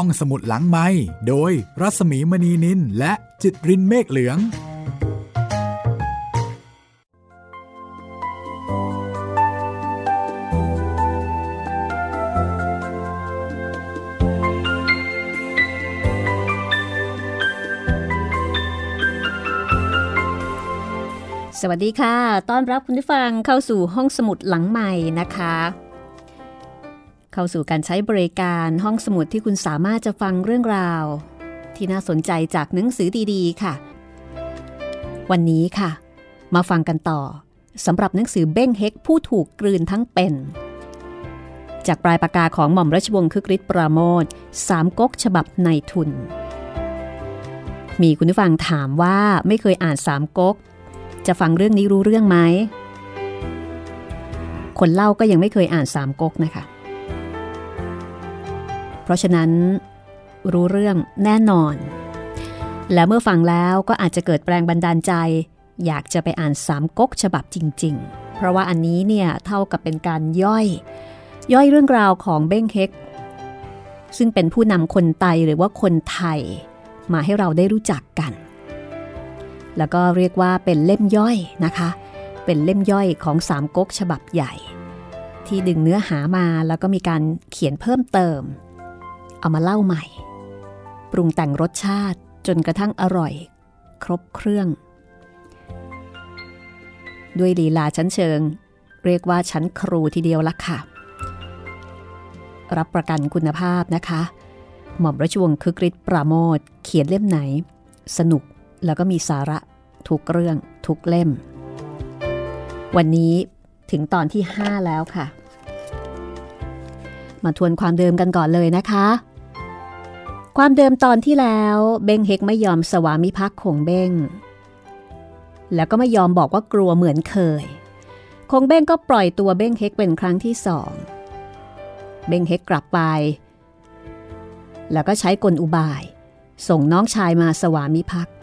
ห้องสมุดหลังไม้โดยรัสมีมณีนินและจิตรินเมฆเหลือง สวัสดีค่ะ ต้อนรับคุณผู้ฟังเข้าสู่ห้องสมุดหลังใหม่นะคะ เข้าสู่การใช้บริการห้องสมุดที่คุณสามารถจะฟังเรื่องราว ที่น่าสนใจจากหนังสือดีๆ ค่ะ วันนี้ค่ะ มาฟังกันต่อสำหรับหนังสือเบ้งเฮกผู้ถูกกลืนทั้งเป็น จากปลายปากกาของหม่อมราชวงศ์คึกฤทธิ์ปราโมทสามก๊กฉบับในทุน มีคุณผู้ฟังถามว่าไม่เคยอ่านสามก๊ก จะฟังเรื่องนี้รู้เรื่องไหมคนเล่าก็ยังไม่เคยอ่านสามก๊กนะคะ เพราะฉะนั้นรู้เรื่องแน่นอน และเมื่อฟังแล้วก็อาจจะเกิดแรงบันดาลใจ อยากจะไปอ่านสามก๊กฉบับจริง ๆ เพราะว่าอันนี้เนี่ยเท่ากับเป็นการย่อย ย่อยเรื่องราวของเบ้งเฮกซึ่งเป็นผู้นำคนไตหรือว่าคนไทย มาให้เราได้รู้จักกัน แล้วก็เรียกว่าเป็นเล่มย่อยนะคะ เป็นเล่มย่อยของสามก๊กฉบับใหญ่ ที่ดึงเนื้อหามาแล้วก็มีการเขียนเพิ่มเติม เอามาเล่าใหม่ ปรุงแต่งรสชาติจนกระทั่งอร่อย ครบเครื่อง ด้วยลีลาชั้นเชิง เรียกว่าชั้นครูทีเดียวละค่ะ รับประกันคุณภาพนะคะ หม่อมราชวงศ์คึกฤทธิ์ปราโมทเขียนเล่มไหน สนุกแล้วก็มีสาระทุกเรื่องทุกเล่ม วันนี้ถึงตอนที่ 5 แล้วค่ะ มาทวนความเดิมกันก่อนเลยนะคะ ความเดิมตอนที่แล้วเบงเฮกไม่ยอมสวามิภักดิ์คงเบงแล้วก็ไม่ยอมบอกว่ากลัวเหมือนเคย คงเบ้งก็ปล่อยตัวเบ้งเฮกเป็นครั้งที่สอง เบ้งเฮกกลับไป แล้วก็ใช้กลอุบาย ส่งน้องชายมาสวามิภักดิ์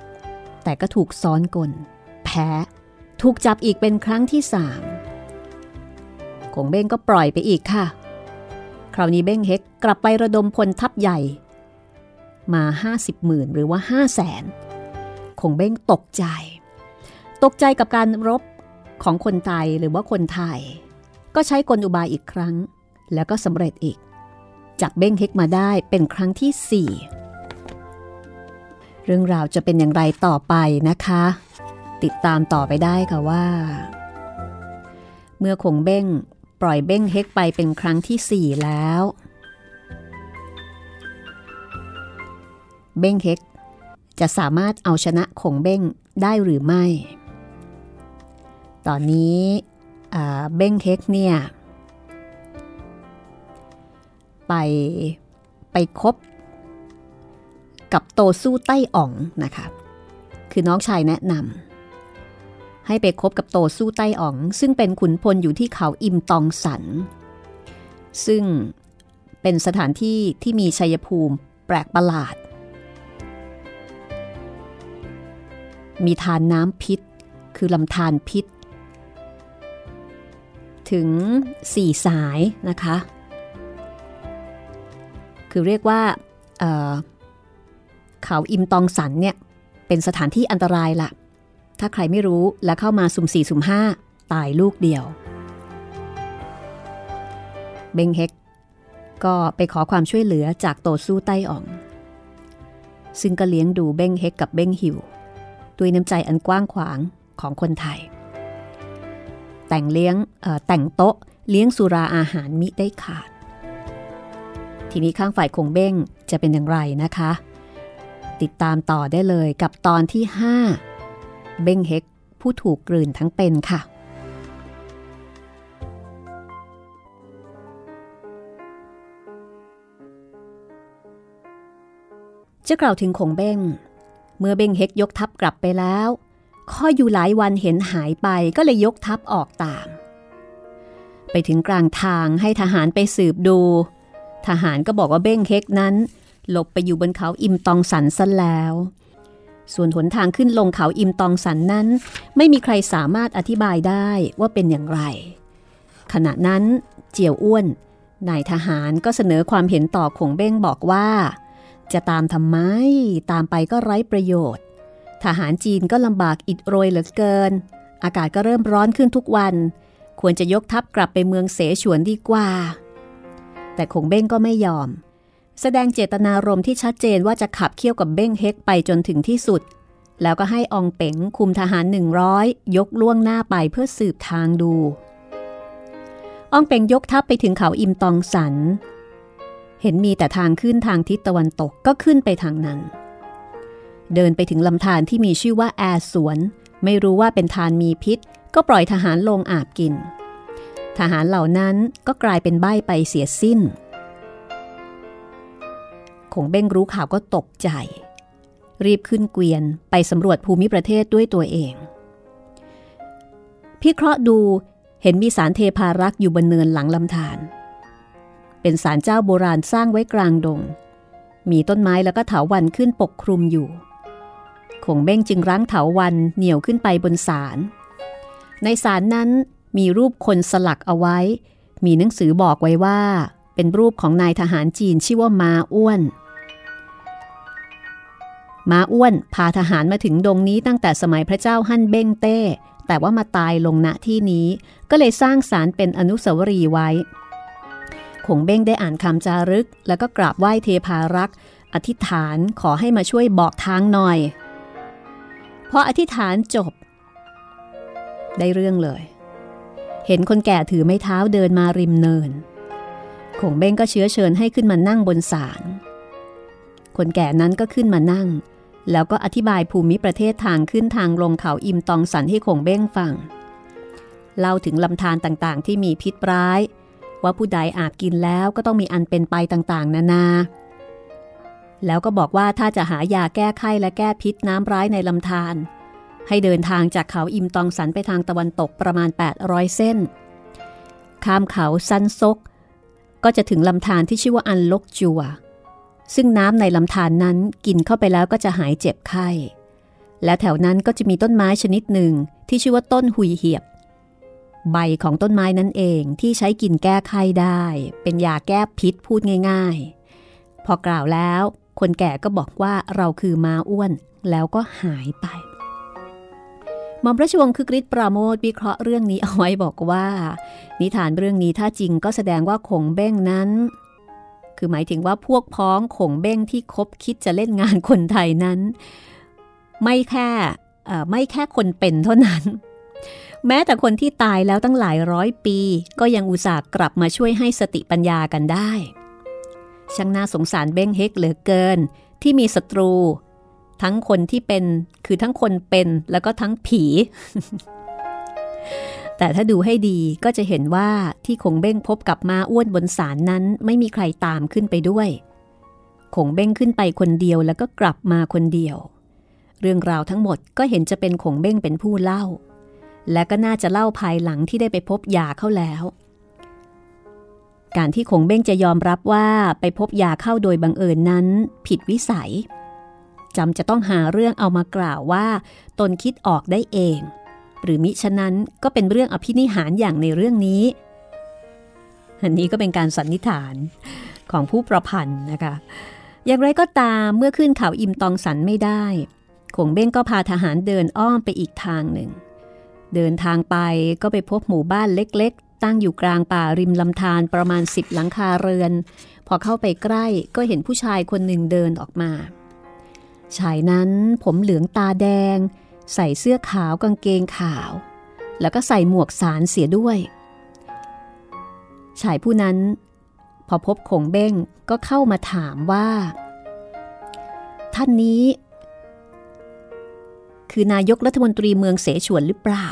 แต่ก็ถูกซ้อนกล แพ้ ถูกจับอีกเป็นครั้งที่สามคงเบ้งก็ปล่อยไปอีกค่ะ คราวนี้เบ้งเฮกกลับไประดมพลทัพใหญ่ มา 50หมื่นหรือว่า 5 0 0แสนคงเบ้งตกใจ ตกใจกับการรบของคนไทยหรือว่าคนไทย ก็ใช้กลอุบายอีกครั้ง แล้วก็สำเร็จอีก จับเบ้งเฮกมาได้เป็นครั้งที่ 4 เรื่องราวจะเป็นอย่างไรต่อไปนะคะ ติดตามต่อไปได้ค่ะว่า เมื่อคงเบ้งปล่อยเบ้งเฮกไปเป็นครั้งที่ 4 แล้ว เบ้งเฮกจะสามารถเอาชนะคงเบ้งได้หรือไม่ ตอนนี้เบ้งเฮกเนี่ยไปไปคบกับโตสู้ไต้อ่องนะคะคือน้องชายแนะนำให้ไปคบกับโตสู้ไต้อ่อง ซึ่งเป็นขุนพลอยู่ที่เขาอิมตองสัน ซึ่งเป็นสถานที่ที่มีชัยภูมิแปลกประหลาด มีทานน้ำพิษ คือลำธารพิษ ถึงสี่สายนะคะ คือเรียกว่าเเขาอิมตองสันเนี่ย เป็นสถานที่อันตรายละถ้าใครไม่รู้และเข้ามาสุ่มสี่สุ่มห้าตายลูกเดียว เบงเฮกก็ไปขอความช่วยเหลือจากโตสู้ไต้อ่อง ซึ่งก็เลี้ยงดูเบ้งเฮกกับเบ้งหิว ด้วยน้ำใจอันกว้างขวางของคนไทย แต่งเลี้ยงแต่งโต๊ะเลี้ยงสุราอาหารมิได้ขาด ทีนี้ข้างฝ่ายคงเบ้งจะเป็นอย่างไรนะคะ ติดตามต่อได้เลยกับตอนที่ 5 เบ้งเฮกผู้ถูกกลืนทั้งเป็นค่ะจะกล่าวถึงคงเบ้ง เมื่อเบ้งเฮกยกทัพกลับไปแล้ว ข้ออยู่หลายวันเห็นหายไปก็เลยยกทัพออกตาม ไปถึงกลางทางให้ทหารไปสืบดู ทหารก็บอกว่าเบ้งเฮกนั้นหลบไปอยู่บนเขาอิมตองสันซะแล้ว ส่วนหนทางขึ้นลงเขาอิมตองสันนั้น ไม่มีใครสามารถอธิบายได้ว่าเป็นอย่างไร ขณะนั้นเจียวอ้วนนายทหารก็เสนอความเห็นต่อคงเบ้งบอกว่า จะตามทำไม ตามไปก็ไร้ประโยชน์ ทหารจีนก็ลำบากอิดโรยเหลือเกิน อากาศก็เริ่มร้อนขึ้นทุกวัน ควรจะยกทัพกลับไปเมืองเสฉวนดีกว่า แต่คงเบ้งก็ไม่ยอม แสดงเจตนารมณ์ที่ชัดเจนว่าจะขับเคี่ยวกับเบ้งเฮกไปจนถึงที่สุด แล้วก็ให้องเป๋งคุมทหารหนึ่งร้อยยกล่วงหน้าไปเพื่อสืบทางดูอองเป่งยกทัพไปถึงเขาอิมตองสัน เห็นมีแต่ทางขึ้นทางทิศตะวันตกก็ขึ้นไปทางนั้น เดินไปถึงลำธารที่มีชื่อว่าแอร์สวน ไม่รู้ว่าเป็นทานมีพิษ ก็ปล่อยทหารลงอาบกิน ทหารเหล่านั้นก็กลายเป็นใบ้ไปเสียสิ้น คงเบ้งรู้ข่าวก็ตกใจ รีบขึ้นเกวียนไปสำรวจภูมิประเทศด้วยตัวเองพิเคราะห์ดูเห็นมีสารเทพารักษ์อยู่บนเนินหลังลำธาร เป็นสารเจ้าโบราณสร้างไว้กลางดง มีต้นไม้แล้วก็เถาวันขึ้นปกคลุมอยู่คงเบ้งจึงรั้งเถาวันเหนี่ยวขึ้นไปบนสารในสารนั้นมีรูปคนสลักเอาไว้ มีหนังสือบอกไว้ว่า เป็นรูปของนายทหารจีนชื่อว่ามาอ้วน มาอ้วนพาทหารมาถึงดงนี้ตั้งแต่สมัยพระเจ้าฮั่นเบ้งเต้ แต่ว่ามาตายลงณที่นี้ ก็เลยสร้างสารเป็นอนุสาวรีย์ไว้ คงเบ้งได้อ่านคำจารึก แล้วก็กราบไหว้เทพารักษ์ อธิษฐานขอให้มาช่วยบอกทางหน่อย พออธิษฐานจบ ได้เรื่องเลย เห็นคนแก่ถือไม้เท้าเดินมาริมเนินคงเบ้งก็เชื้อเชิญให้ขึ้นมานั่งบนศาล คนแก่นั้นก็ขึ้นมานั่ง แล้วก็อธิบายภูมิประเทศทางขึ้นทางลงเขาอิมตองสันให้คงเบ้งฟัง เล่าถึงลำธารต่างๆ ที่มีพิษร้าย ว่าผู้ใดอาบกินแล้วก็ต้องมีอันเป็นไปต่างๆ นานา แล้วก็บอกว่าถ้าจะหายาแก้ไข้และแก้พิษน้ำร้ายในลำธารให้เดินทางจากเขาอิมตองสันไปทางตะวันตกประมาณ 800 เส้น ข้ามเขาซันซก ก็จะถึงลำธารที่ชื่อว่าอันลกจัว ซึ่งน้ำในลำธารนนั้นกินเข้าไปแล้วก็จะหายเจ็บไข้ และแถวนั้นก็จะมีต้นไม้ชนิดหนึ่งที่ชื่อว่าต้นหุยเหียบ ใบของต้นไม้นั้นเองที่ใช้กินแก้ไข้ได้ เป็นยาแก้พิษพูดง่าย ๆ พอกล่าวแล้ว คนแก่ก็บอกว่าเราคือมาอ้วนแล้วก็หายไปหม่อมราชวงศ์คือกริชปราโมทวิเคราะห์เรื่องนี้เอาไว้บอกว่า นิทานเรื่องนี้ถ้าจริงก็แสดงว่าคงเบ้งนั้น คือหมายถึงว่าพวกพ้องขงเบ้งที่คบคิดจะเล่นงานคนไทยนั้น ไม่แค่ไม่แค่คนเป็นเท่านั้น แม้แต่คนที่ตายแล้วตั้งหลายร้อยปี ก็ยังอุตส่าห์กลับมาช่วยให้สติปัญญากันได้ ช่างน่าสงสารเบ้งเฮกเหลือเกิน ที่มีศัตรู ทั้งคนที่เป็นคือทั้งคนเป็นแล้วก็ทั้งผี แต่ถ้าดูให้ดีก็จะเห็นว่าที่คงเบ้งพบกับมาอ้วนบนศาลนั้นไม่มีใครตามขึ้นไปด้วยคงเบ้งขึ้นไปคนเดียวแล้วก็กลับมาคนเดียว เรื่องราวทั้งหมดก็เห็นจะเป็นคงเบ้งเป็นผู้เล่า และก็น่าจะเล่าภายหลังที่ได้ไปพบยาเข้าแล้ว การที่คงเบ้งจะยอมรับว่าไปพบยาเข้าโดยบังเอิญนั้น ผิดวิสัยจำจะต้องหาเรื่องเอามากล่าวว่า ตนคิดออกได้เอง หรือมิฉะนั้นก็เป็นเรื่องอภินิหารอย่างในเรื่องนี้ อันนี้ก็เป็นการสันนิษฐานของผู้ประพันธ์นะคะ อย่างไรก็ตามเมื่อขึ้นเขาอิมตองสันไม่ได้คงเบ้งก็พาทหารเดินอ้อมไปอีกทางหนึ่ง เดินทางไปก็ไปพบหมู่บ้านเล็กๆ ตั้งอยู่กลางป่าริมลำธารประมาณสิบหลังคาเรือน พอเข้าไปใกล้ก็เห็นผู้ชายคนหนึ่งเดินออกมา ชายนั้นผมเหลืองตาแดง ใส่เสื้อขาวกางเกงขาว แล้วก็ใส่หมวกสารเสียด้วย ชายผู้นั้น พอพบคงเบ้งก็เข้ามาถามว่า ท่านนี้ คือนายกรัฐมนตรีเมืองเสฉวนหรือเปล่า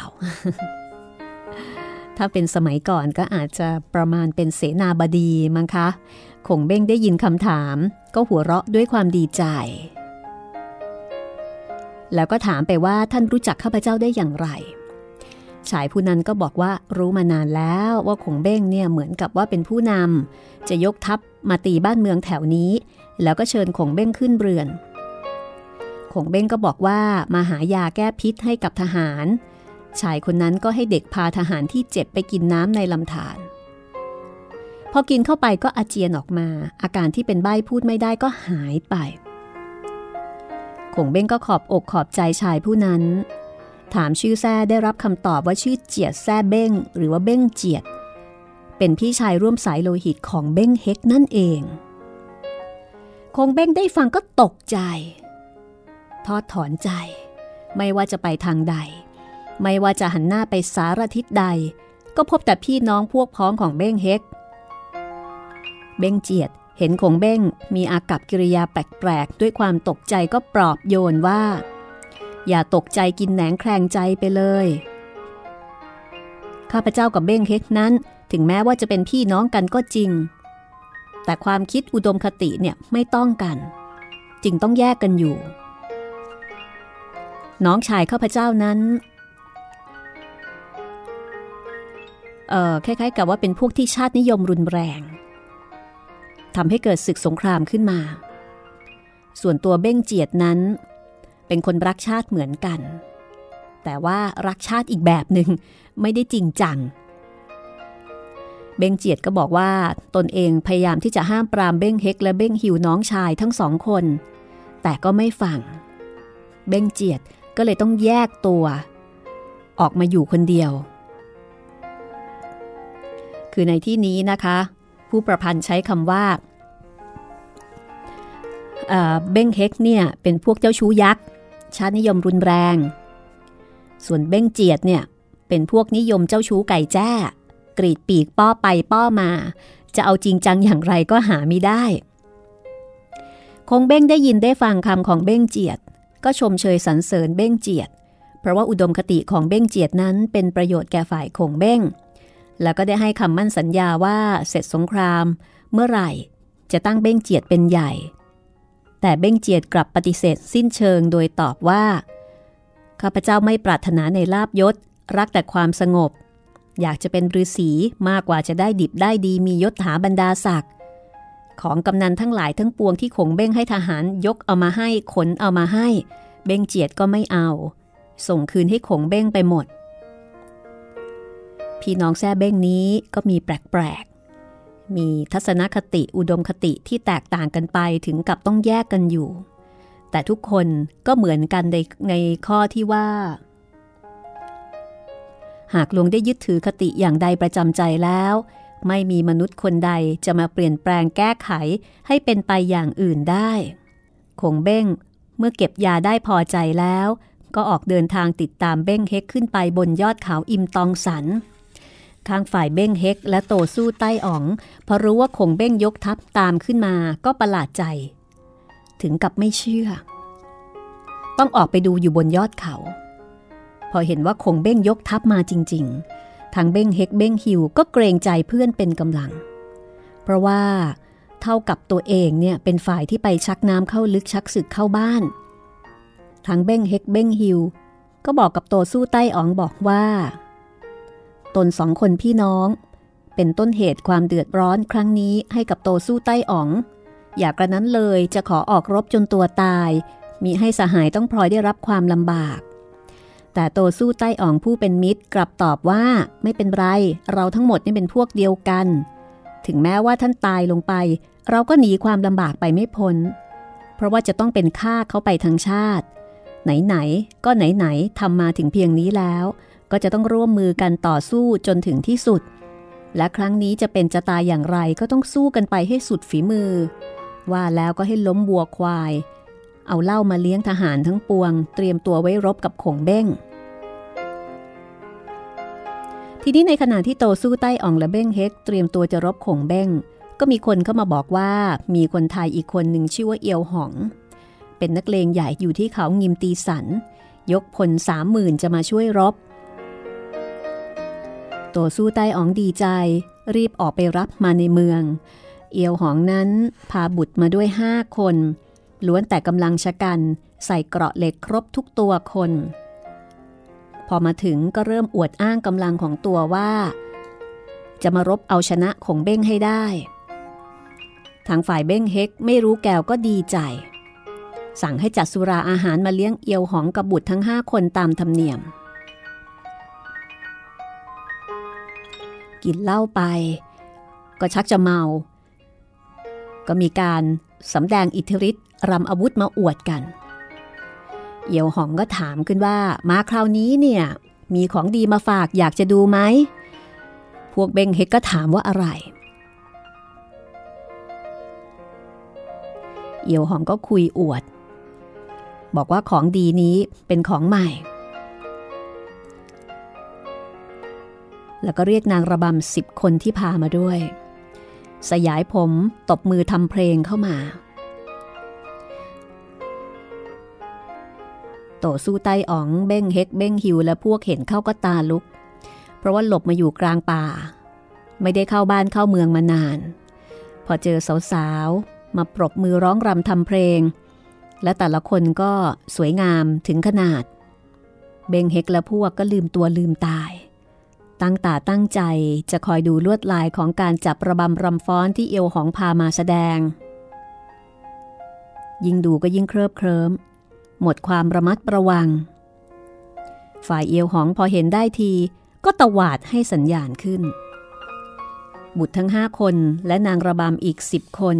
ถ้าเป็นสมัยก่อนก็อาจจะประมาณเป็นเสนาบดีมั้งคะ คงเบ้งได้ยินคำถาม ก็หัวเราะด้วยความดีใจ แล้วก็ถามไปว่าท่านรู้จักข้าพเจ้าได้อย่างไรชายผู้นั้นก็บอกว่ารู้มานานแล้วว่าขงเบ้งเนี่ยเหมือนกับว่าเป็นผู้นำจะยกทัพมาตีบ้านเมืองแถวนี้ แล้วก็เชิญขงเบ้งขึ้นเรือน ขงเบ้งก็บอกว่ามาหายาแก้พิษให้กับทหาร ชายคนนั้นก็ให้เด็กพาทหารที่เจ็บไปกินน้ำในลำธารพอกินเข้าไปก็อาเจียนออกมา อาการที่เป็นใบ้พูดไม่ได้ก็หายไปคงเบ้งก็ขอบอกขอบใจชายผู้นั้น ถามชื่อแซ่ได้รับคำตอบว่าชื่อเจียดแซ่เบ้ง หรือว่าเบ้งเจียด เป็นพี่ชายร่วมสายโลหิตของเบ้งเฮกนั่นเอง คงเบ้งได้ฟังก็ตกใจ ทอดถอนใจ ไม่ว่าจะไปทางใด ไม่ว่าจะหันหน้าไปสารทิศใด ก็พบแต่พี่น้องพวกพ้องของเบ้งเฮก เบ้งเจียดเห็นคงเบ้งมีอากับกิริยาแปลกๆ ด้วยความตกใจก็ปลอบโยนว่า อย่าตกใจกินแหนงแคลงใจไปเลย ข้าพเจ้ากับเบ้งเฮกนั้นถึงแม้ว่าจะเป็นพี่น้องกันก็จริง แต่ความคิดอุดมคติเนี่ยไม่ต้องกัน จึงต้องแยกกันอยู่ น้องชายข้าพเจ้านั้น เอ่อ คล้ายๆ กับว่าเป็นพวกที่ชาตินิยมรุนแรงทำให้เกิดศึกสงครามขึ้นมา ส่วนตัวเบ้งเจียดนั้น เป็นคนรักชาติเหมือนกัน แต่ว่ารักชาติอีกแบบหนึ่งไม่ได้จริงจัง เบ้งเจียดก็บอกว่าตนเองพยายามที่จะห้ามปรามเบ้งเฮกและเบ้งฮิวน้องชายทั้งสองคน แต่ก็ไม่ฟัง เบ้งเจียด ก็เลยต้องแยกตัว ออกมาอยู่คนเดียว คือในที่นี้นะคะ ผู้ประพันธ์ใช้คำว่าเบ้งเฮกเนี่ยเป็นพวกเจ้าชู้ยักษ์ชาตินิยมรุนแรง ส่วนเบ้งเจียดเนี่ยเป็นพวกนิยมเจ้าชู้ไก่แจ้ กรีดปีกป้อไปป้อมา จะเอาจริงจังอย่างไรก็หาไม่ได้ คงเบ้งได้ยินได้ฟังคำของเบ้งเจียด ก็ชมเชยสรรเสริญเบ้งเจียด เพราะว่าอุดมคติของเบ้งเจียดนั้นเป็นประโยชน์แก่ฝ่ายคงเบ้ง แล้วก็ได้ให้คำมั่นสัญญาว่าเสร็จสงคราม เมื่อไหร่จะตั้งเบ้งเจียดเป็นใหญ่ แต่เบ้งเจียดกลับปฏิเสธสิ้นเชิงโดยตอบว่า ข้าพเจ้าไม่ปรารถนาในลาบยศ รักแต่ความสงบ อยากจะเป็นฤาษีมากกว่าจะได้ดิบได้ดีมียศถาบรรดาศักดิ์ ของกำนันทั้งหลายทั้งปวงที่ขงเบ้งให้ทหารยกเอามาให้ขนเอามาให้ เบ้งเจียดก็ไม่เอา ส่งคืนให้ขงเบ้งไปหมด พี่น้องแซ่เบ้งนี้ก็มีแปลกๆ มีทัศนคติอุดมคติที่แตกต่างกันไปถึงกับต้องแยกกันอยู่ แต่ทุกคนก็เหมือนกันในในข้อที่ว่า หากหลวงได้ยึดถือคติอย่างใดประจำใจแล้ว ไม่มีมนุษย์คนใดจะมาเปลี่ยนแปลงแก้ไขให้เป็นไปอย่างอื่นได้คงเบ้งเมื่อเก็บยาได้พอใจแล้ว ก็ออกเดินทางติดตามเบ้งเฮกขึ้นไปบนยอดเขาอิมตองสัน ข้างฝ่ายเบ้งเฮกและโตสู้ใต้อ๋องพอรู้ว่าคงเบ้งยกทัพตามขึ้นมาก็ประหลาดใจ ถึงกับไม่เชื่อ ต้องออกไปดูอยู่บนยอดเขา พอเห็นว่าคงเบ้งยกทัพมาจริง ๆ ทางเบ้งเฮกเบ้งฮิวก็เกรงใจเพื่อนเป็นกำลัง เพราะว่าเท่ากับตัวเองเนี่ยเป็นฝ่ายที่ไปชักน้ำเข้าลึกชักศึกเข้าบ้านทางเบ้งเฮกเบ้งฮิวก็บอกกับโตสู้ใต้อ๋องบอกว่า ตนสองคนพี่น้อง เป็นต้นเหตุความเดือดร้อนครั้งนี้ให้กับโตสู้ใต้อ๋อง อยากกระนั้นเลยจะขอออกรบจนตัวตาย มีให้สหายต้องพลอยได้รับความลำบาก แต่โตสู้ใต้อ๋องผู้เป็นมิตรกลับตอบว่าไม่เป็นไร เราทั้งหมดนี่เป็นพวกเดียวกัน ถึงแม้ว่าท่านตายลงไป เราก็หนีความลำบากไปไม่พ้น เพราะว่าจะต้องเป็นฆ่าเขาไปทั้งชาติ ไหนๆ ก็ไหนๆทำมาถึงเพียงนี้แล้ว ก็จะต้องร่วมมือกันต่อสู้จนถึงที่สุด และครั้งนี้จะเป็นจะตายอย่างไรก็ต้องสู้กันไปให้สุดฝีมือ ว่าแล้วก็ให้ล้มบัวควาย เอาเหล้ามาเลี้ยงทหารทั้งปวง เตรียมตัวไว้รบกับขงเบ้ง ทีนี้ในขณะที่โตสู้ใต้อ่องและเบ้งเฮกเตรียมตัวจะรบขงเบ้ง ก็มีคนเข้ามาบอกว่ามีคนไทยอีกคนหนึ่งชื่อว่าเอียวหอง เป็นนักเลงใหญ่อยู่ที่เขางิมตีสัน ยกพลสามหมื่นจะมาช่วยรบ โตสู้ใต้อ๋องดีใจ รีบออกไปรับมาในเมือง เอียวหองนั้นพาบุตรมาด้วยห้าคน ล้วนแต่กำลังชะกันใส่เกราะเหล็กครบทุกตัวคน พอมาถึงก็เริ่มอวดอ้างกำลังของตัวว่า จะมารบเอาชนะของเบ้งให้ได้ ทางฝ่ายเบ้งเฮกไม่รู้แก้วก็ดีใจ สั่งให้จัดสุราอาหารมาเลี้ยงเอียวหองกับบุตรทั้งห้าคนตามธรรมเนียม กินเหล้าไป ก็ชักจะเมา ก็มีการสำแดงอิทธิฤทธิ์ รำอาวุธมาอวดกัน เอี่ยวหองก็ถามขึ้นว่า มาคราวนี้เนี่ย มีของดีมาฝากอยากจะดูไหม พวกเบงเฮกก็ถามว่าอะไร เอี่ยวหองก็คุยอวด บอกว่าของดีนี้เป็นของใหม่ แล้วก็เรียกนางระบำสิบคนที่พามาด้วย สยายผมตบมือทำเพลงเข้ามา โตสู้ไต้อ๋องเบ้งเฮกเบ้งฮิวและพวกเห็นเข้าก็ตาลุก เพราะว่าหลบมาอยู่กลางป่า ไม่ได้เข้าบ้านเข้าเมืองมานาน พอเจอสาวๆ มาปรบมือร้องรำทำเพลง และแต่ละคนก็สวยงามถึงขนาด เบงเฮกและพวกก็ลืมตัวลืมตาย ตั้งตาตั้งใจจะคอยดูลวดลายของการจับระบำรำฟ้อนที่เอวของพามาแสดง ยิ่งดูก็ยิ่งเคลิบเคลิ้ม หมดความระมัดระวัง ฝ่ายเอวหองพอเห็นได้ทีก็ตวาดให้สัญญาณขึ้น บุตรทั้งห้าคนและนางระบำอีกสิบคน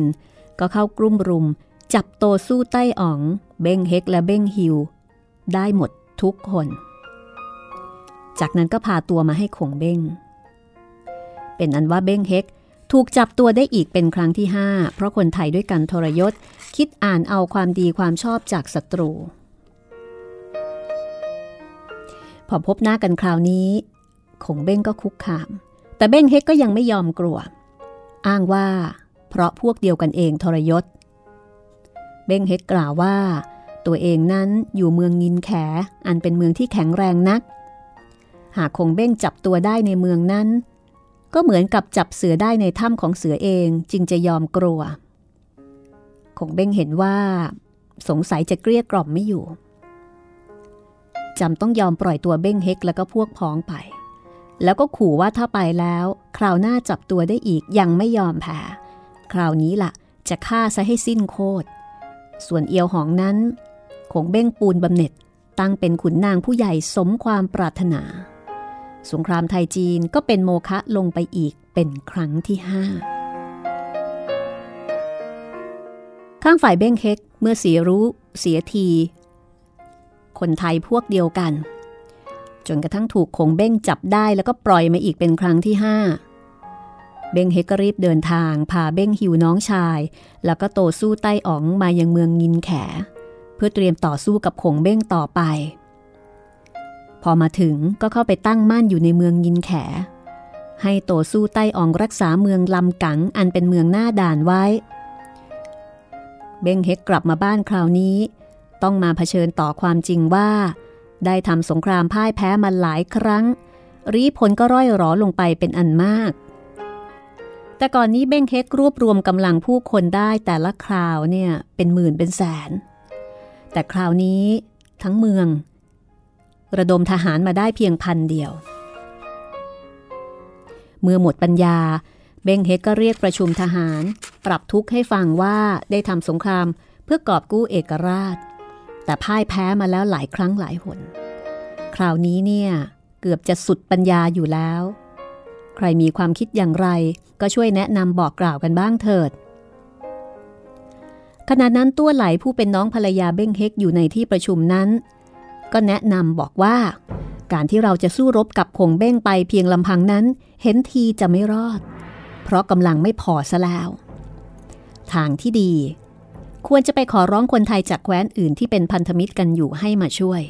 ก็เข้ากลุ่มรุม จับโตสู้ใต้อ๋อง เบ้งเฮกและเบ้งฮิว ได้หมดทุกคน จากนั้นก็พาตัวมาให้คงเบ้ง เป็นอันว่าเบ้งเฮก ถูกจับตัวได้อีกเป็นครั้งที่ห้าเพราะคนไทยด้วยกันทรยศ คิดอ่านเอาความดีความชอบจากศัตรู พอพบหน้ากันคราวนี้คงเบ้งก็คุกคาม แต่เบ้งเฮกก็ยังไม่ยอมกลัว อ้างว่า เพราะพวกเดียวกันเองทรยศ เบ้งเฮกกล่าวว่า ตัวเองนั้นอยู่เมืองงินแข อันเป็นเมืองที่แข็งแรงนัก หากคงเบ้งจับตัวได้ในเมืองนั้น ก็เหมือนกับจับเสือได้ในถ้ำของเสือเองจึงจะยอมกลัว คงเบ้งเห็นว่า สงสัยจะเกลี้ยกล่อมไม่อยู่จำต้องยอมปล่อยตัวเบ้งเฮกแล้วก็พวกพ้องไป แล้วก็ขู่ว่าถ้าไปแล้ว คราวหน้าจับตัวได้อีกยังไม่ยอมแพ้คราวนี้ละ่ะ จะฆ่าซะให้สิ้นโคตรส่วนเอียวหองนั้นคงเบ้งปูนบำเหน็จตั้งเป็นขุนนางผู้ใหญ่สมความปรารถนา สงครามไทยจีนก็เป็นโมฆะลงไปอีกเป็นครั้งที่ห้าข้างฝ่ายเบ้งเฮกเมื่อเสียรู้เสียที คนไทยพวกเดียวกัน จนกระทั่งถูกคงเบ้งจับได้แล้วก็ปล่อยมาอีกเป็นครั้งที่ห้าเบ้งเฮกก็รีบเดินทางพาเบ้งหิวน้องชาย แล้วก็โตสู้ใต้อ๋องมายังเมืองงินแข เพื่อเตรียมต่อสู้กับคงเบ้งต่อไป พอมาถึงก็เข้าไปตั้งมั่นอยู่ในเมืองยินแข ให้โตสู้ใต้อองรักษาเมืองลำกังอันเป็นเมืองหน้าด่านไว้ เบงเฮกกลับมาบ้านคราวนี้ ต้องมาเผชิญต่อความจริงว่า ได้ทำสงครามพ่ายแพ้มาหลายครั้ง รีผลก็ร่อยหรอลงไปเป็นอันมาก แต่ก่อนนี้เบ้งเฮกรวบรวมกำลังผู้คนได้แต่ละคราวเนี่ยเป็นหมื่นเป็นแสน แต่คราวนี้ทั้งเมือง ระดมทหารมาได้เพียงพันเดียว เมื่อหมดปัญญา เบงเฮกก็เรียกประชุมทหาร ปรับทุกข์ให้ฟังว่าได้ทำสงครามเพื่อกอบกู้เอกราช แต่พ่ายแพ้มาแล้วหลายครั้งหลายหน คราวนี้เนี่ยเกือบจะสุดปัญญาอยู่แล้ว ใครมีความคิดอย่างไรก็ช่วยแนะนำบอกกล่าวกันบ้างเถิดขณะนั้นตัวไหลผู้เป็นน้องภรรยาเบ้งเฮกอยู่ในที่ประชุมนั้น ก็แนะนำบอกว่า การที่เราจะสู้รบกับคงเบ้งไปเพียงลำพังนั้น เห็นทีจะไม่รอด เพราะกำลังไม่พอซะแล้ว ทางที่ดี ควรจะไปขอร้องคนไทยจากแคว้นอื่นที่เป็นพันธมิตรกันอยู่ให้มาช่วย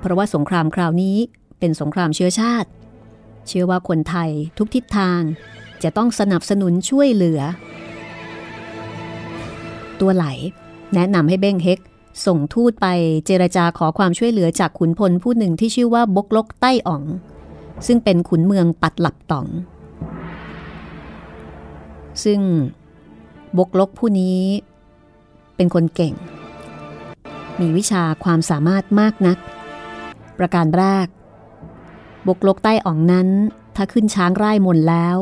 เพราะว่าสงครามคราวนี้เป็นสงครามเชื้อชาติ เชื่อว่าคนไทยทุกทิศทางจะต้องสนับสนุนช่วยเหลือ ตัวไหล แนะนำให้เบ้งเฮก ส่งทูตไปเจรจาขอความช่วยเหลือจากขุนพลผู้หนึ่งที่ชื่อว่าบกลกใต้อ๋อง ซึ่งเป็นขุนเมืองปัดหลับตอง ซึ่งบกลกผู้นี้เป็นคนเก่ง มีวิชาความสามารถมากนัก ประการแรก บกลกใต้อ๋องนั้น ถ้าขึ้นช้างไร่มนแล้ว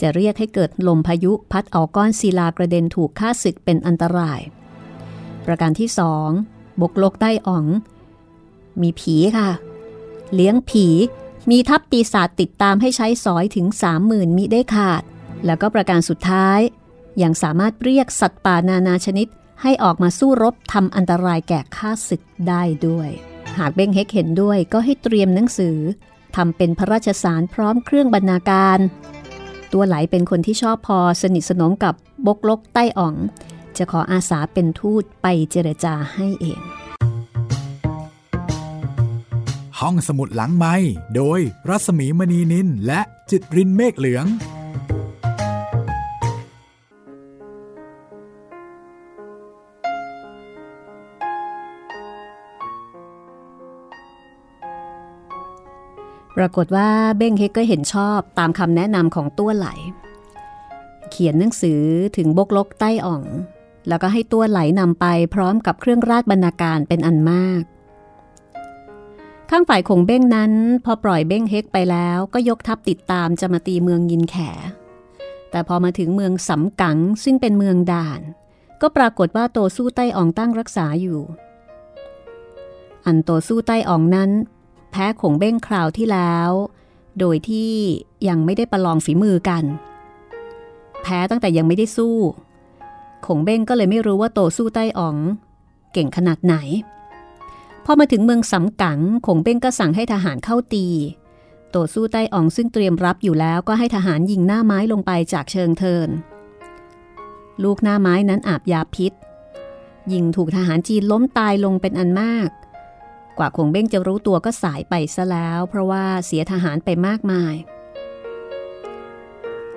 จะเรียกให้เกิดลมพายุพัดเอาก้อนศิลากระเด็นถูกฆ่าศึกเป็นอันตราย ประการที่สองบกลกใต้อ๋อง มีผีค่ะ เลี้ยงผีมีทัพปีศาจติดตามให้ใช้สอยถึงสามหมื่นมิได้ขาด แล้วก็ประการสุดท้าย ยังสามารถเรียกสัตว์ป่านานาชนิดให้ออกมาสู้รบทำอันตรายแก่ข้าศึกได้ด้วย หากเบงเฮกเห็นด้วยก็ให้เตรียมหนังสือทำเป็นพระราชสารพร้อมเครื่องบรรณาการ ตัวไหลเป็นคนที่ชอบพอสนิทสนมกับบกลกใต้อ่อง จะขออาสาเป็นทูตไปเจรจาให้เอง ห้องสมุดหลังไม้โดยรัสมีมณีนินและจิตรินเมฆเหลือง ปรากฏว่าเบ้งเฮกก็เห็นชอบตามคำแนะนำของตัวไหลเขียนหนังสือถึงบกลกใต้อ่อง แล้วก็ให้ตัวไหลนำไปพร้อมกับเครื่องราชบรรณาการเป็นอันมาก ข้างฝ่ายของเบ้งนั้น พอปล่อยเบ้งเฮกไปแล้วก็ยกทัพติดตามจะมาตีเมืองยินแข แต่พอมาถึงเมืองสำกังซึ่งเป็นเมืองด่าน ก็ปรากฏว่าโตสู้ใต้อ่องตั้งรักษาอยู่ อันโตสู้ใต้อ่องนั้น แพ้ขงเบ้งคราวที่แล้ว โดยที่ยังไม่ได้ประลองฝีมือกัน แพ้ตั้งแต่ยังไม่ได้สู้ ขงเบ้งก็เลยไม่รู้ว่าโตสู้ใต้อ๋อง เก่งขนาดไหน พอมาถึงเมืองสำกังขงเบ้งก็สั่งให้ทหารเข้าตี โตสู้ใต้อ๋องซึ่งเตรียมรับอยู่แล้วก็ให้ทหารยิงหน้าไม้ลงไปจากเชิงเทิน ลูกหน้าไม้นั้นอาบยาพิษ ยิงถูกทหารจีนล้มตายลงเป็นอันมากกว่าคงเบ้งจะรู้ตัวก็สายไปซะแล้ว เพราะว่าเสียทหารไปมากมาย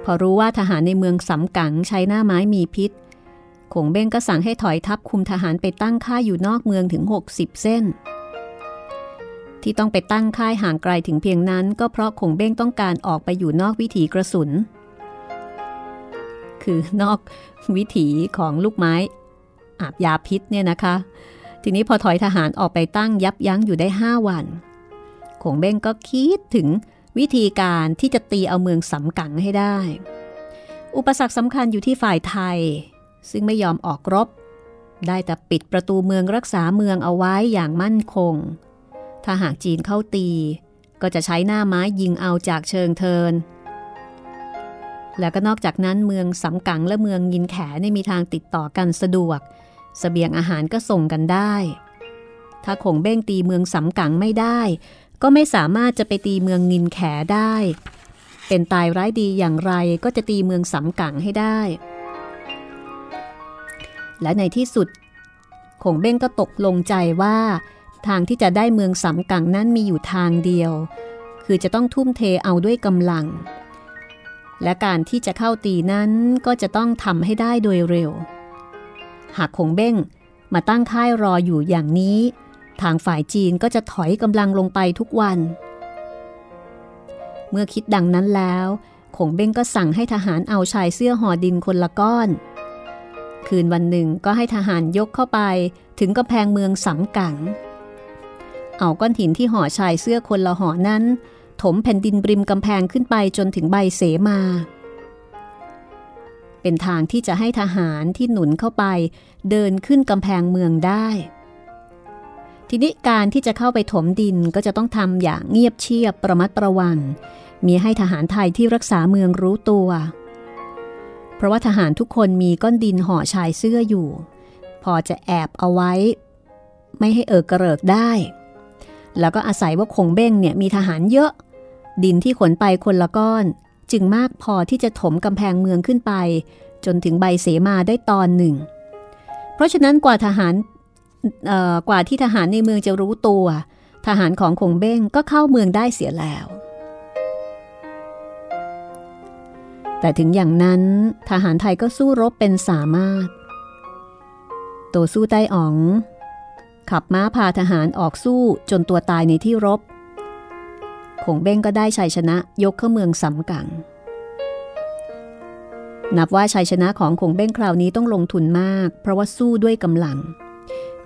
พอรู้ว่าทหารในเมืองสำกังใช้หน้าไม้มีพิษ คงเบ้งก็สั่งให้ถอยทัพคุมทหารไปตั้งค่ายอยู่นอกเมืองถึง 60 เส้น ที่ต้องไปตั้งค่ายห่างไกลถึงเพียงนั้นก็เพราะคงเบ้งต้องการออกไปอยู่นอกวิถีกระสุน คือนอกวิถีของลูกไม้ อาบยาพิษเนี่ยนะคะ ทีนี้พอถอยทหารออกไปตั้งยับยั้งอยู่ได้ 5 วันขงเบ้งก็คิดถึงวิธีการที่จะตีเอาเมืองสำกังให้ได้ อุปสรรคสำคัญอยู่ที่ฝ่ายไทย ซึ่งไม่ยอมออกรบ ได้แต่ปิดประตูเมืองรักษาเมืองเอาไว้อย่างมั่นคง ถ้าหากจีนเข้าตี ก็จะใช้หน้าไม้ยิงเอาจากเชิงเทิน แล้วก็นอกจากนั้นเมืองสำกังและเมืองยินแขในมีทางติดต่อกันสะดวกสเสบียงอาหารก็ส่งกันได้ ถ้าคงเบ้งตีเมืองสำกังไม่ได้ ก็ไม่สามารถจะไปตีเมืองงินแขได้ เป็นตายร้ายดีอย่างไรก็จะตีเมืองสำกังให้ได้ และในที่สุดคงเบ้งก็ตกลงใจว่าทางที่จะได้เมืองสำกังนั้นมีอยู่ทางเดียว คือจะต้องทุ่มเทเอาด้วยกำลัง และการที่จะเข้าตีนั้นก็จะต้องทำให้ได้โดยเร็ว หากคงเบ้งมาตั้งค่ายรออยู่อย่างนี้ ทางฝ่ายจีนก็จะถอยกำลังลงไปทุกวัน เมื่อคิดดังนั้นแล้วคงเบ้งก็สั่งให้ทหารเอาชายเสื้อห่อดินคนละก้อน คืนวันหนึ่งก็ให้ทหารยกเข้าไปถึงกำแพงเมืองสำกัง เอาก้อนหินที่ห่อชายเสื้อคนละห่อนั้น ถมแผ่นดินบริมกำแพงขึ้นไปจนถึงใบเสมา เป็นทางที่จะให้ทหารที่หนุนเข้าไป เดินขึ้นกำแพงเมืองได้ ทีนี้การที่จะเข้าไปถมดินก็จะต้องทำอย่างเงียบเชียบประมัดระวัง มีให้ทหารไทยที่รักษาเมืองรู้ตัวเราะว่าทหารทุกคนมีก้อนดินห่อชายเสื้ออยู่ พอจะแอบเอาไว้ ไม่ให้เอิกกระเริกได้ แล้วก็อาศัยว่าคงเบ้งเนี่ยมีทหารเยอะ ดินที่ขนไปคนละก้อน จึงมากพอที่จะถมกำแพงเมืองขึ้นไป จนถึงใบเสมาได้ตอนหนึ่ง เพราะฉะนั้นกว่าทหารกว่าที่ทหารในเมืองจะรู้ตัว ทหารของคงเบ้งก็เข้าเมืองได้เสียแล้ว แต่ถึงอย่างนั้นทหารไทยก็สู้รบเป็นสามารถตัวสู้ใต้อ๋อง ขับม้าพาทหารออกสู้จนตัวตายในที่รบคงเบ้งก็ได้ชัยชนะยกเข้าเมืองสำกัง นับว่าชัยชนะของคงเบ้งคราวนี้ต้องลงทุนมาก เพราะว่าสู้ด้วยกำลัง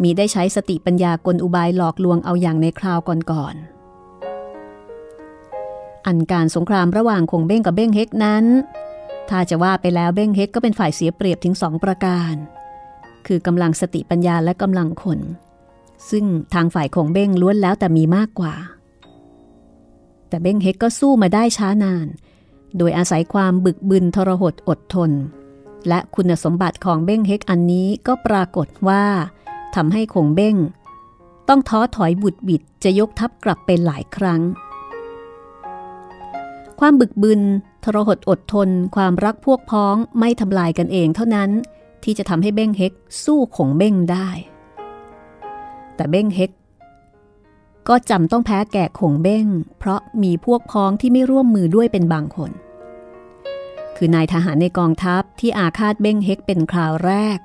มีได้ใช้สติปัญญากลอุบายหลอกลวงเอาอย่างในคราวก่อนๆอันการสงครามระหว่างคงเบ้งกับเบ้งเฮกนั้น ถ้าจะว่าไปแล้วเบ้งเฮกก็เป็นฝ่ายเสียเปรียบถึงสองประการ คือกำลังสติปัญญาและกำลังคน ซึ่งทางฝ่ายคงเบ้งล้วนแล้วแต่มีมากกว่า แต่เบ้งเฮกก็สู้มาได้ช้านาน โดยอาศัยความบึกบึนทรหดอดทน และคุณสมบัติของเบ้งเฮกอันนี้ก็ปรากฏว่าทำให้คงเบ้ง ต้องท้อถอยบุดบิดจะยกทัพกลับไปหลายครั้ง ความบึกบึน ทรหดอดทนความรักพวกพ้องไม่ทำลายกันเองเท่านั้น ที่จะทำให้เบ้งเฮกสู้ขงเบ้งได้ แต่เบ้งเฮกก็จำต้องแพ้แก่ขงเบ้ง เพราะมีพวกพ้องที่ไม่ร่วมมือด้วยเป็นบางคน คือนายทหารในกองทัพที่อาฆาตเบ้งเฮกเป็นคราวแรก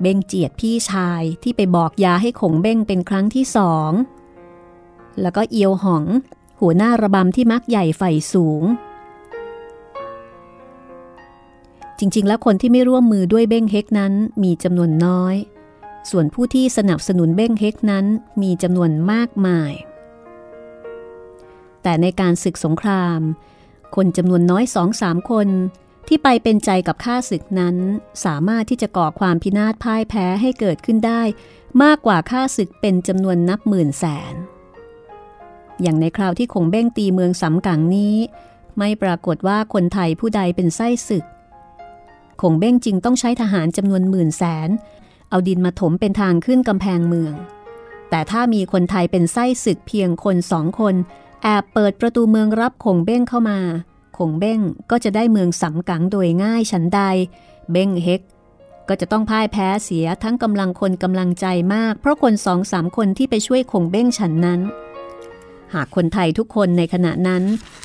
เบ้งเจียดพี่ชายที่ไปบอกยาให้ขงเบ้งเป็นครั้งที่สอง แล้วก็เอียวหอง หัวหน้าระบำที่มักใหญ่ไฟสูง จริงๆ แล้วคนที่ไม่ร่วมมือด้วยเบ้งเฮกนั้นมีจำนวนน้อย ส่วนผู้ที่สนับสนุนเบ้งเฮกนั้นมีจำนวนมากมาย แต่ในการศึกสงคราม คนจำนวนน้อยสองสามคนที่ไปเป็นใจกับข้าศึกนั้น สามารถที่จะก่อความพินาศพ่ายแพ้ให้เกิดขึ้นได้ มากกว่าข้าศึกเป็นจำนวนนับหมื่นแสน อย่างในคราวที่คงเบ้งตีเมืองสำกังนี้ ไม่ปรากฏว่าคนไทยผู้ใดเป็นไส้ศึก คงเบ้งจริงต้องใช้ทหารจำนวนหมื่นแสน เอาดินมาถมเป็นทางขึ้นกำแพงเมือง แต่ถ้ามีคนไทยเป็นไส้ศึกเพียงคนสองคน แอบเปิดประตูเมืองรับคงเบ้งเข้ามา คงเบ้งก็จะได้เมืองสำกังโดยง่ายฉันใด เบ้งเฮกก็จะต้องพ่ายแพ้เสียทั้งกำลังคนกำลังใจมาก เพราะคนสองสามคนที่ไปช่วยคงเบ้งฉันนั้น หากคนไทยทุกคนในขณะนั้น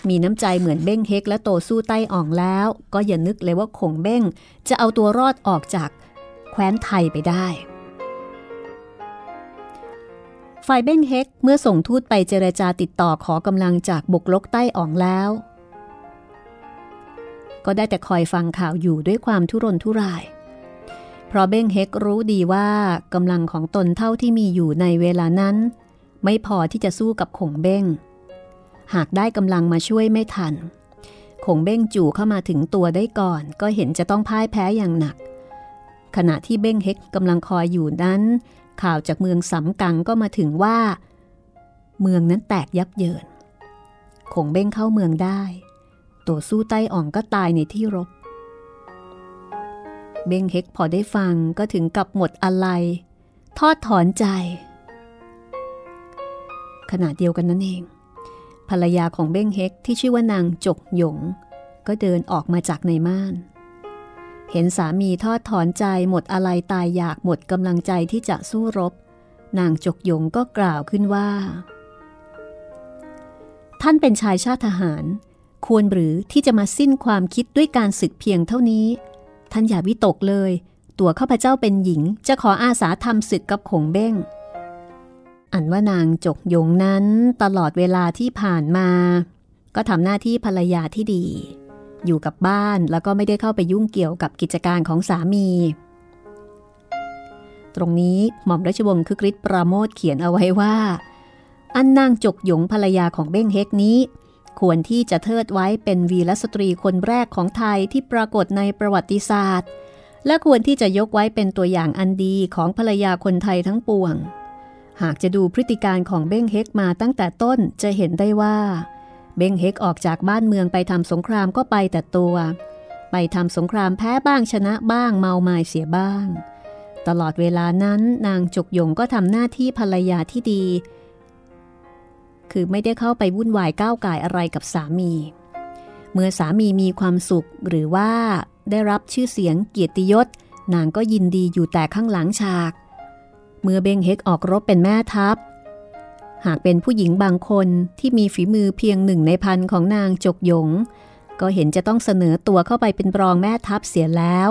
มีน้ำใจเหมือนเบ้งเฮกและโตสู้ใต้อ่องแล้ว ก็อย่านึกเลยว่าคงเบ้ง จะเอาตัวรอดออกจากแคว้นไทยไปได้ ฝ่ายเบ้งเฮกเมื่อส่งทูตไปเจรจาติดต่อขอกำลังจากบุกลกใต้อ่องแล้ว ก็ได้แต่คอยฟังข่าวอยู่ด้วยความทุรนทุราย เพราะเบ้งเฮกรู้ดีว่ากำลังของตนเท่าที่มีอยู่ในเวลานั้น ไม่พอที่จะสู้กับขงเบ้ง หากได้กำลังมาช่วยไม่ทัน ขงเบ้งจู่เข้ามาถึงตัวได้ก่อน ก็เห็นจะต้องพ่ายแพ้อย่างหนัก ขณะที่เบ้งเฮกกำลังคอยอยู่นั้น ข่าวจากเมืองสำกังก็มาถึงว่า เมืองนั้นแตกยับเยินคงเบ้งเข้าเมืองได้ ตัวสู้ใต้อ่องก็ตายในที่รบ เบ้งเฮกพอได้ฟังก็ถึงกับหมดอะไร ทอดถอนใจ ขณะเดียวกันนั่นเอง ภรรยาของเบ้งเฮกที่ชื่อว่านางจกหยง ก็เดินออกมาจากในม่าน เห็นสามีทอดถอนใจหมดอะไรตายอยากหมดกำลังใจที่จะสู้รบ นางจกยงก็กล่าวขึ้นว่า ท่านเป็นชายชาติทหาร ควรหรือที่จะมาสิ้นความคิดด้วยการศึกเพียงเท่านี้ ท่านอย่าวิตกเลย ตัวข้าพเจ้าเป็นหญิง จะขออาสาทำศึกกับขงเบ้ง อันว่านางจกยงนั้นตลอดเวลาที่ผ่านมา ก็ทำหน้าที่ภรรยาที่ดี อยู่กับบ้านแล้วก็ไม่ได้เข้าไปยุ่งเกี่ยวกับกิจการของสามี ตรงนี้หม่อมราชวงศ์คึกฤทธิ์ปราโมทเขียนเอาไว้ว่า อันนางจกหยงภรรยาของเบ้งเฮกนี้ ควรที่จะเทิดไว้เป็นวีรสตรีคนแรกของไทยที่ปรากฏในประวัติศาสตร์และควรที่จะยกไว้เป็นตัวอย่างอันดีของภรรยาคนไทยทั้งปวง หากจะดูพฤติการของเบ้งเฮกมาตั้งแต่ต้นจะเห็นได้ว่า เบ้งเฮกออกจากบ้านเมืองไปทำสงครามก็ไปแต่ตัว ไปทำสงครามแพ้บ้างชนะบ้างเมาไมาเสียบ้าง ตลอดเวลานั้นนางจกยงก็ทำหน้าที่ภรรยาที่ดี คือไม่ได้เข้าไปวุ่นวายก้าวไก่อะไรกับสามี เมื่อสามีมีความสุขหรือว่าได้รับชื่อเสียงเกียรติยศนางก็ยินดีอยู่แต่ข้างหลังฉาก เมื่อเบงเฮกออกรบเป็นแม่ทัพ หากเป็นผู้หญิงบางคนที่มีฝีมือเพียงหนึ่งในพันของนางจกหยง ก็เห็นจะต้องเสนอตัวเข้าไปเป็นรองแม่ทัพเสียแล้ว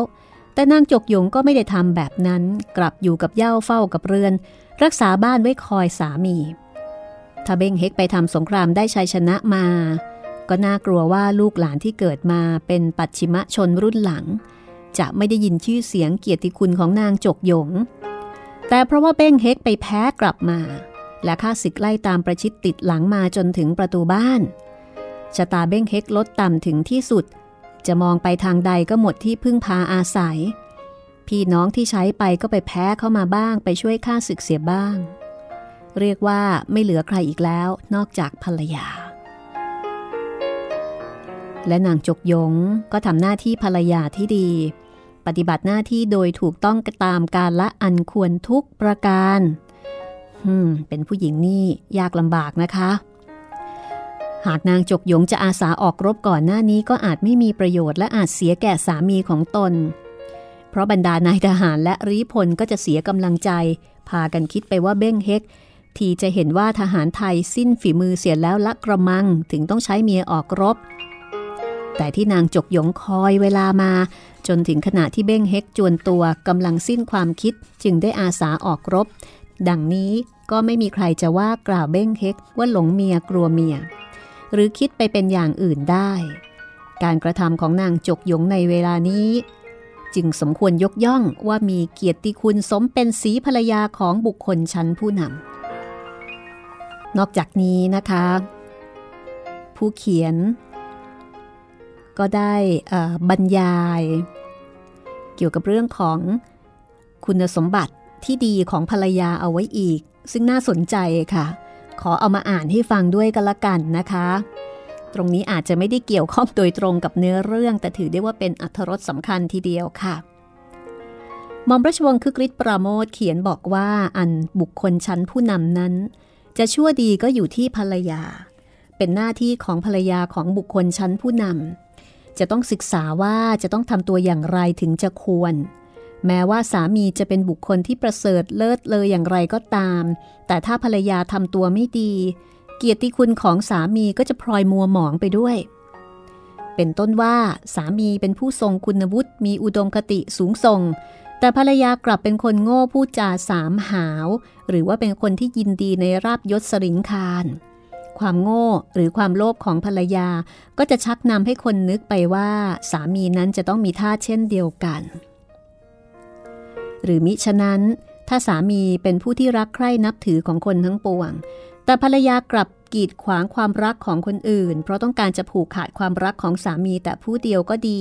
แต่นางจกหยงก็ไม่ได้ทำแบบนั้น กลับอยู่กับเย่าเฝ้ากับเรือน รักษาบ้านไว้คอยสามี ถ้าเบงเฮกไปทำสงครามได้ชัยชนะมา ก็น่ากลัวว่าลูกหลานที่เกิดมาเป็นปัจฉิมชนรุ่นหลัง จะไม่ได้ยินชื่อเสียงเกียรติคุณของนางจกหยง แต่เพราะว่าเบ้งเฮกไปแพ้กลับมา และข้าศึกไล่ตามประชิดติดหลังมาจนถึงประตูบ้านชะตาเบ้งเฮกลดต่ำถึงที่สุด จะมองไปทางใดก็หมดที่พึ่งพาอาศัย พี่น้องที่ใช้ไปก็ไปแพ้เข้ามาบ้างไปช่วยข้าศึกเสียบ้าง เรียกว่าไม่เหลือใครอีกแล้วนอกจากภรรยา และนางจกยงก็ทำหน้าที่ภรรยาที่ดี ปฏิบัติหน้าที่โดยถูกต้องตามการละอันควรทุกประการเป็นผู้หญิงนี่ยากลำบากนะคะ หากนางจกยงจะอาสาออกรบก่อนหน้านี้ก็อาจไม่มีประโยชน์และอาจเสียแก่สามีของตน เพราะบรรดานายทหารและรีพลก็จะเสียกำลังใจ พากันคิดไปว่าเบ้งเฮกทีจะเห็นว่าทหารไทยสิ้นฝีมือเสียแล้วละกระมังถึงต้องใช้เมียออกรบ แต่ที่นางจกหยงคอยเวลามา จนถึงขณะที่เบ้งเฮกจวนตัวกำลังสิ้นความคิดจึงได้อาสาออกรบ ดังนี้ก็ไม่มีใครจะว่ากล่าวเบ้งเฮกว่าหลงเมียกลัวเมีย หรือคิดไปเป็นอย่างอื่นได้ การกระทำของนางจกหยงในเวลานี้ จึงสมควรยกย่องว่ามีเกียรติคุณสมเป็นสีภรรยาของบุคคลชั้นผู้นำนอกจากนี้นะคะ ผู้เขียน ก็ได้บรรยาย เกี่ยวกับเรื่องของคุณสมบัติที่ดีของภรรยาเอาไว้อีก ซึ่งน่าสนใจค่ะ ขอเอามาอ่านให้ฟังด้วยกันละกันนะคะ ตรงนี้อาจจะไม่ได้เกี่ยวข้องโดยตรงกับเนื้อเรื่อง แต่ถือได้ว่าเป็นอัธรสสำคัญทีเดียวค่ะมอมราชวงศ์คึกฤทธิ์ปราโมทเขียนบอกว่าอันบุคคลชั้นผู้นำนั้น จะชั่วดีก็อยู่ที่ภรรยา เป็นหน้าที่ของภรรยาของบุคคลชั้นผู้นำ จะต้องศึกษาว่าจะต้องทำตัวอย่างไรถึงจะควร แม้ว่าสามีจะเป็นบุคคลที่ประเสริฐเลิศเลยอย่างไรก็ตาม แต่ถ้าภรรยาทำตัวไม่ดี เกียรติคุณของสามีก็จะพลอยมัวหมองไปด้วย เป็นต้นว่าสามีเป็นผู้ทรงคุณวุฒิมีอุดมคติสูงส่งแต่ภรรยากลับเป็นคนโง่พูดจาสามหาว หรือว่าเป็นคนที่ยินดีในราบยศสริงคาร ความโง่หรือความโลภของภรรยา ก็จะชักนำให้คนนึกไปว่าสามีนั้นจะต้องมีท่าเช่นเดียวกัน หรือมิฉะนั้น ถ้าสามีเป็นผู้ที่รักใคร่นับถือของคนทั้งปวง แต่ภรรยากลับกีดขวางความรักของคนอื่น เพราะต้องการจะผูกขาดความรักของสามีแต่ผู้เดียวก็ดี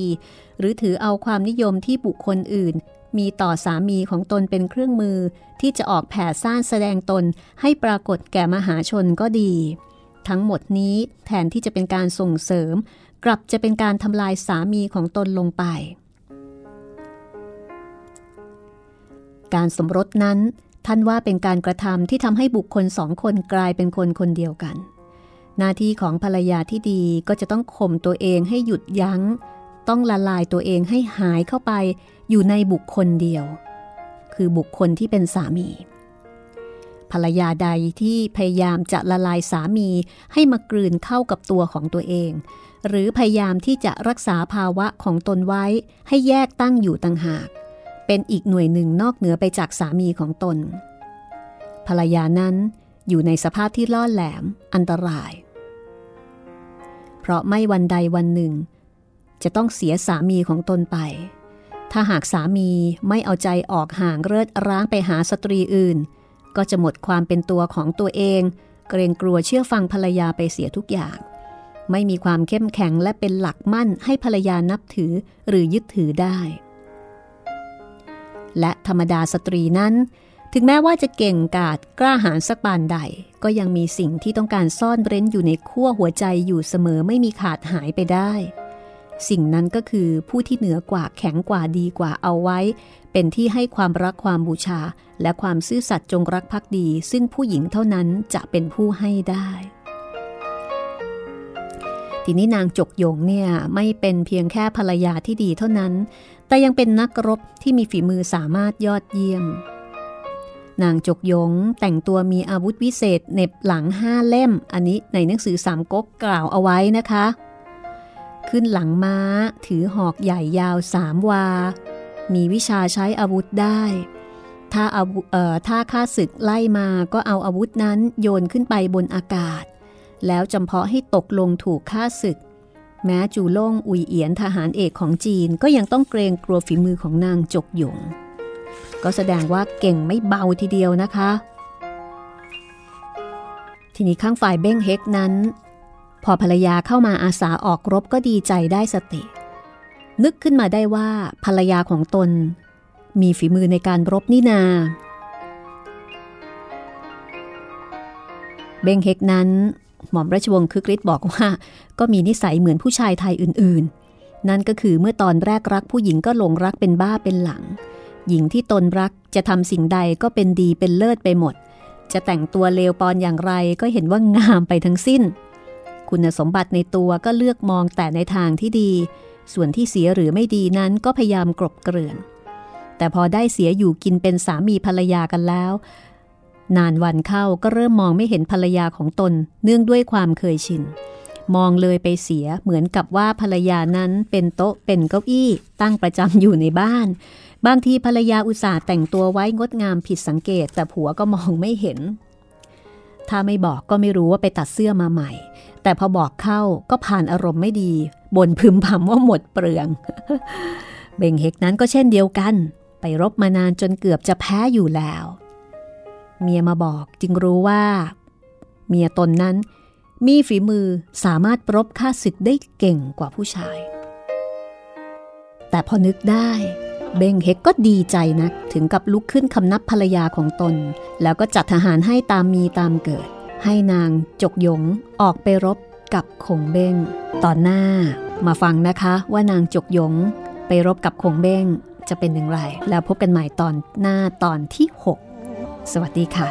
หรือถือเอาความนิยมที่บุคคลอื่น มีต่อสามีของตนเป็นเครื่องมือ ที่จะออกแผ่ซ่านแสดงตนให้ปรากฏแก่มหาชนก็ดี ทั้งหมดนี้แทนที่จะเป็นการส่งเสริม กลับจะเป็นการทำลายสามีของตนลงไป การสมรสนั้นท่านว่าเป็นการกระทำที่ทำให้บุคคลสองคนกลายเป็นคนคนเดียวกัน หน้าที่ของภรรยาที่ดีก็จะต้องข่มตัวเองให้หยุดยัง้ง ต้องละลายตัวเองให้หายเข้าไปอยู่ในบุคคลเดียว คือบุคคลที่เป็นสามี ภรรยาใดที่พยายามจะละลายสามีให้มากลืนเข้ากับตัวของตัวเอง หรือพยายามที่จะรักษาภาวะของตนไว้ให้แยกตั้งอยู่ต่างหาก เป็นอีกหน่วยหนึ่งนอกเหนือไปจากสามีของตน ภรรยานั้นอยู่ในสภาพที่ล่อแหลมอันตราย เพราะไม่วันใดวันหนึ่ง จะต้องเสียสามีของตนไปถ้าหากสามีไม่เอาใจออกห่างเลิศร้างไปหาสตรีอื่น ก็จะหมดความเป็นตัวของตัวเอง เกรงกลัวเชื่อฟังภรรยาไปเสียทุกอย่าง ไม่มีความเข้มแข็งและเป็นหลักมั่นให้ภรรยานับถือหรือยึดถือได้ และธรรมดาสตรีนั้น ถึงแม้ว่าจะเก่งกาจกล้าหาญสักปานใด ก็ยังมีสิ่งที่ต้องการซ่อนเร้นอยู่ในขั้วหัวใจอยู่เสมอไม่มีขาดหายไปได้สิ่งนั้นก็คือผู้ที่เหนือกว่าแข็งกว่าดีกว่าเอาไว้ เป็นที่ให้ความรักความบูชา และความซื่อสัตย์จงรักภักดี ซึ่งผู้หญิงเท่านั้นจะเป็นผู้ให้ได้ ทีนี้นางจกยงเนี่ยไม่เป็นเพียงแค่ภรรยาที่ดีเท่านั้น แต่ยังเป็นนักรบที่มีฝีมือสามารถยอดเยี่ยม นางจกยงแต่งตัวมีอาวุธวิเศษเน็บหลังห้าเล่ม อันนี้ในหนังสือสามก๊กกล่าวเอาไว้นะคะ ขึ้นหลังม้า ถือหอกใหญ่ยาวสามวา มีวิชาใช้อาวุธได้ ถ้าอาเอ่อถ้าข้าศึกไล่มาก็เอาอาวุธนั้นโยนขึ้นไปบนอากาศ แล้วจำเพาะให้ตกลงถูกข้าศึก แม้จูล่งอุยเอียนทหารเอกของจีนก็ยังต้องเกรงกลัวฝีมือของนางจกหยง ก็แสดงว่าเก่งไม่เบาทีเดียวนะคะ ทีนี้ข้างฝ่ายเบ้งเฮกนั้น พอภรรยาเข้ามาอาสาออกรบก็ดีใจได้สติ นึกขึ้นมาได้ว่าภรรยาของตน มีฝีมือในการรบนี่นา เบงเฮกนั้น หม่อมราชวงศ์คึกฤทธิ์บอกว่า ก็มีนิสัยเหมือนผู้ชายไทยอื่นๆ นั่นก็คือเมื่อตอนแรกรักผู้หญิงก็หลงรักเป็นบ้าเป็นหลัง หญิงที่ตนรักจะทำสิ่งใดก็เป็นดีเป็นเลิศไปหมด จะแต่งตัวเลวปอนอย่างไรก็เห็นว่างามไปทั้งสิ้น คุณสมบัติในตัวก็เลือกมองแต่ในทางที่ดี ส่วนที่เสียหรือไม่ดีนั้นก็พยายามกรบเกลื่อน แต่พอได้เสียอยู่กินเป็นสามีภรรยากันแล้ว นานวันเข้าก็เริ่มมองไม่เห็นภรรยาของตนเนื่องด้วยความเคยชิน มองเลยไปเสียเหมือนกับว่าภรรยานั้นเป็นโต๊ะเป็นเก้าอี้ตั้งประจำอยู่ในบ้าน บางทีภรรยาอุตส่าห์แต่งตัวไว้งดงามผิดสังเกต แต่ผัวก็มองไม่เห็น ถ้าไม่บอกก็ไม่รู้ว่าไปตัดเสื้อมาใหม่ แต่พอบอกเข้าก็ผ่านอารมณ์ไม่ดี บ่นพึมพำว่าหมดเปลือง เบงเฮกนั้นก็เช่นเดียวกัน ไปรบมานานจนเกือบจะแพ้อยู่แล้ว เมียมาบอกจึงรู้ว่า เมียตนนั้นมีฝีมือสามารถปรบค่าศึกได้เก่งกว่าผู้ชาย แต่พอนึกได้ เบงเฮกก็ดีใจนะถึงกับลุกขึ้นคำนับภรรยาของตน แล้วก็จัดทหารให้ตามมีตามเกิด ให้นางจกยงออกไปรบกับคงเบงตอนหน้า มาฟังนะคะว่านางจกยงไปรบกับคงเบ้งจะเป็นอย่างไร แล้วพบกันใหม่ตอนหน้าตอนที่ 6 สวัสดีค่ะ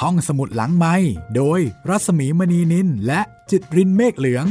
ห้องสมุดหลังไม้โดยรัศมีมณีนินและจิตรินเมฆเหลือง